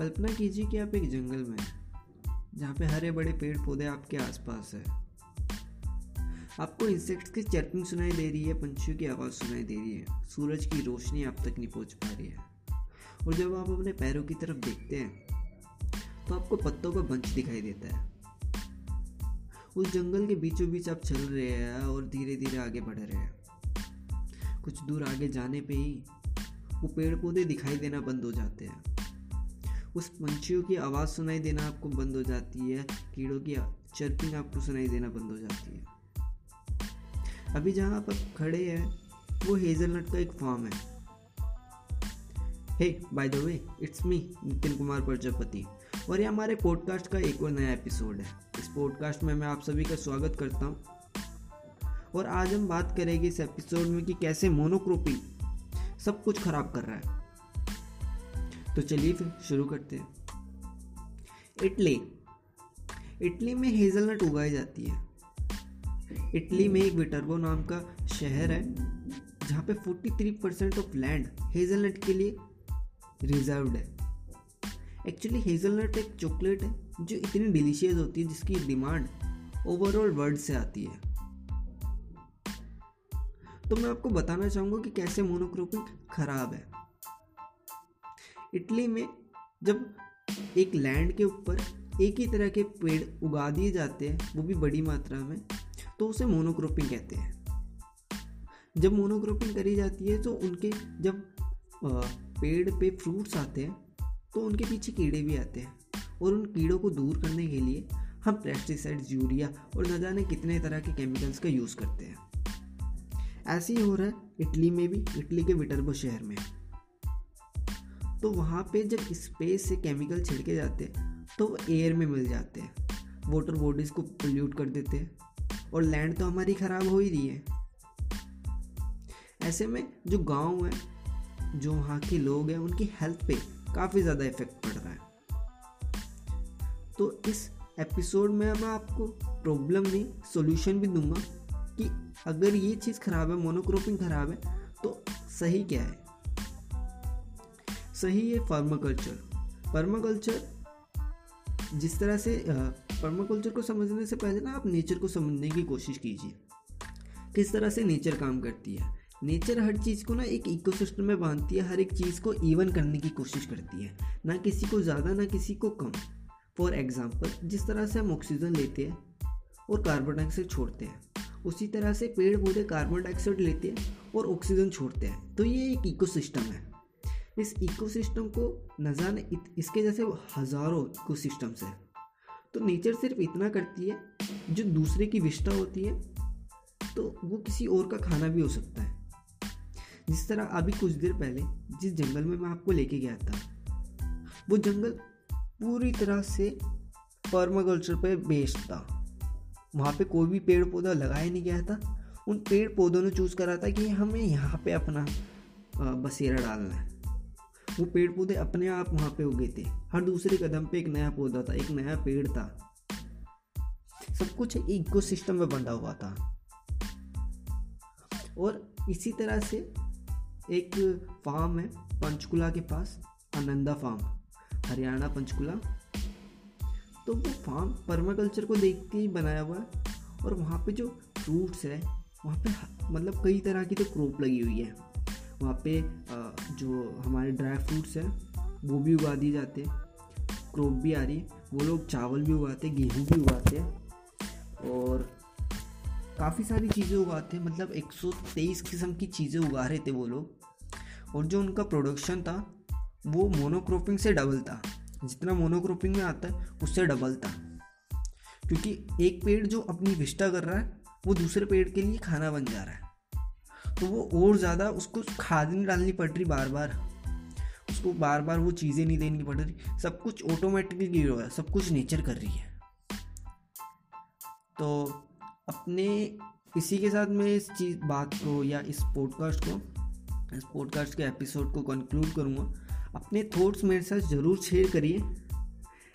कल्पना कीजिए कि आप एक जंगल में हैं, जहाँ पे हरे बड़े पेड़ पौधे आपके आसपास है। आपको इंसेक्ट्स की चर्पिंग सुनाई दे रही है, पंछियों की आवाज़ सुनाई दे रही है, सूरज की रोशनी आप तक नहीं पहुँच पा रही है। और जब आप अपने पैरों की तरफ़ देखते हैं तो आपको पत्तों का बंच दिखाई देता है। उस जंगल के बीचों बीच आप चल रहे हैं और धीरे धीरे आगे बढ़ रहे हैं। कुछ दूर आगे जाने पे ही वो पेड़ पौधे दिखाई देना बंद हो जाते हैं। उस पंछियों की आवाज़ सुनाई देना आपको बंद हो जाती है, कीड़ों की चर्पिंग आपको सुनाई देना बंद हो जाती है। अभी जहाँ आप खड़े हैं, वो हेजलनट का एक फार्म है। Hey by the way it's me Nitin Kumar Prajapati. और ये हमारे पॉडकास्ट का एक और नया एपिसोड है। इस पॉडकास्ट में मैं आप सभी का स्वागत करता हूँ। और आज हम बात करेंगे इस एपिसोड में कि कैसे मोनोक्रोपिंग सब कुछ खराब कर रहा है। तो चलिए फिर शुरू करते हैं। इटली। इटली में हेजलनट उगाई जाती है। इटली में एक विटर्बो नाम का शहर है, जहाँ पे 43 परसेंट ऑफ़ लैंड हेजलनट के लिए रिजर्व्ड है। एक्चुअली हेजलनट एक चॉकलेट है, जो इतनी डिलीशियस होती है, जिसकी डिमांड ओवरऑल वर्ल्ड से आती है। तो मैं आपको बताना चाहूँगा कि कैसे मोनोक्रोपिंग खराब है। इटली में जब एक लैंड के ऊपर एक ही तरह के पेड़ उगा दिए जाते हैं, वो भी बड़ी मात्रा में तो उसे मोनोक्रोपिंग कहते हैं। जब मोनोक्रोपिंग करी जाती है तो उनके जब पेड़ पे फ्रूट्स आते हैं तो उनके पीछे कीड़े भी आते हैं। और उन कीड़ों को दूर करने के लिए हम पेस्टिसाइड्स यूरिया और न जाने कितने तरह के केमिकल्स का यूज़ करते हैं। ऐसे ही हो रहा है इटली में भी, इटली के विटर्बो शहर में। तो वहाँ पे जब स्पेस से केमिकल छिड़के जाते हैं तो वो एयर में मिल जाते हैं। वाटर बॉडीज़ को पोल्यूट कर देते हैं। और लैंड तो हमारी ख़राब हो ही रही है। ऐसे में जो गाँव है, जो वहाँ के लोग हैं, उनकी हेल्थ पे काफ़ी ज़्यादा इफ़ेक्ट पड़ रहा है। तो इस एपिसोड में मैं आपको प्रॉब्लम नहीं सोल्यूशन भी दूँगा कि अगर ये चीज़ ख़राब है मोनोक्रोपिंग ख़राब है तो सही क्या है? सही है पर्माकल्चर पर्माकल्चर जिस तरह से पर्माकल्चर को समझने से पहले ना आप नेचर को समझने की कोशिश कीजिए। किस तरह से नेचर काम करती है? नेचर हर चीज़ को ना एक इकोसिस्टम में बांधती है, हर एक चीज़ को इवन करने की कोशिश करती है, ना किसी को ज़्यादा, ना किसी को कम। फॉर एग्ज़ाम्पल जिस तरह से हम ऑक्सीजन लेते हैं और कार्बन डाइऑक्साइड छोड़ते हैं, उसी तरह से पेड़ पौधे कार्बन डाइऑक्साइड लेते हैं और ऑक्सीजन छोड़ते हैं तो ये एक इकोसिस्टम है। इस इकोसिस्टम को न जाने इसके जैसे हज़ारों इकोसिस्टम्स है। तो नेचर सिर्फ़ इतना करती है, जो दूसरे की विष्टा होती है तो वो किसी और का खाना भी हो सकता है। जिस तरह अभी कुछ देर पहले, जिस जंगल में मैं आपको लेके गया था, वो जंगल पूरी तरह से पर्माकल्चर पर बेस्ड था। वहाँ पे कोई भी पेड़ पौधा लगाया नहीं गया था। उन पेड़ पौधों ने चूज़ करा था कि हमें यहाँ पे अपना बसेरा डालना है। वो पेड़ पौधे अपने आप वहाँ पे उगे थे। हर दूसरे कदम पे एक नया पौधा था, एक नया पेड़ था। सब कुछ इको सिस्टम में बंधा हुआ था। और इसी तरह से एक फार्म है, पंचकुला के पास, आनंदा फार्म हरियाणा पंचकुला। तो वो फार्म परमाकल्चर को देख के ही बनाया हुआ है और वहाँ पे जो फ्रूट्स है, वहाँ पे मतलब कई तरह की तो क्रॉप लगी हुई है। वहाँ पे जो हमारे ड्राई फ्रूट्स हैं, वो भी उगा दिए जाते क्रॉप भी आ रही वो लोग चावल भी उगाते गेहूँ भी उगाते हैं और काफ़ी सारी चीज़ें उगाते मतलब 123 किस्म की चीज़ें उगा रहे थे वो लोग और जो उनका प्रोडक्शन था, वो मोनोक्रोपिंग से डबल था। जितना मोनोक्रोपिंग में आता है, उससे डबल था। क्योंकि एक पेड़ जो अपनी विष्टा कर रहा है, वो दूसरे पेड़ के लिए खाना बन जा रहा है। तो वो और ज़्यादा उसको खाद नहीं डालनी पड़ रही बार बार उसको बार बार वो चीज़ें नहीं देनी पड़ रही। सब कुछ ऑटोमेटिकली हो रहा है सब कुछ नेचर कर रही है। तो अपने इसी के साथ मैं इस चीज़ बात को या इस पॉडकास्ट को, इस पॉडकास्ट के एपिसोड को कंक्लूड करूँगा। अपने थॉट्स मेरे साथ ज़रूर शेयर करिए।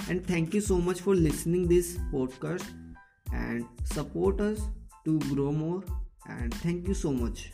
And thank you so much for listening this podcast and support us to grow more and thank you so much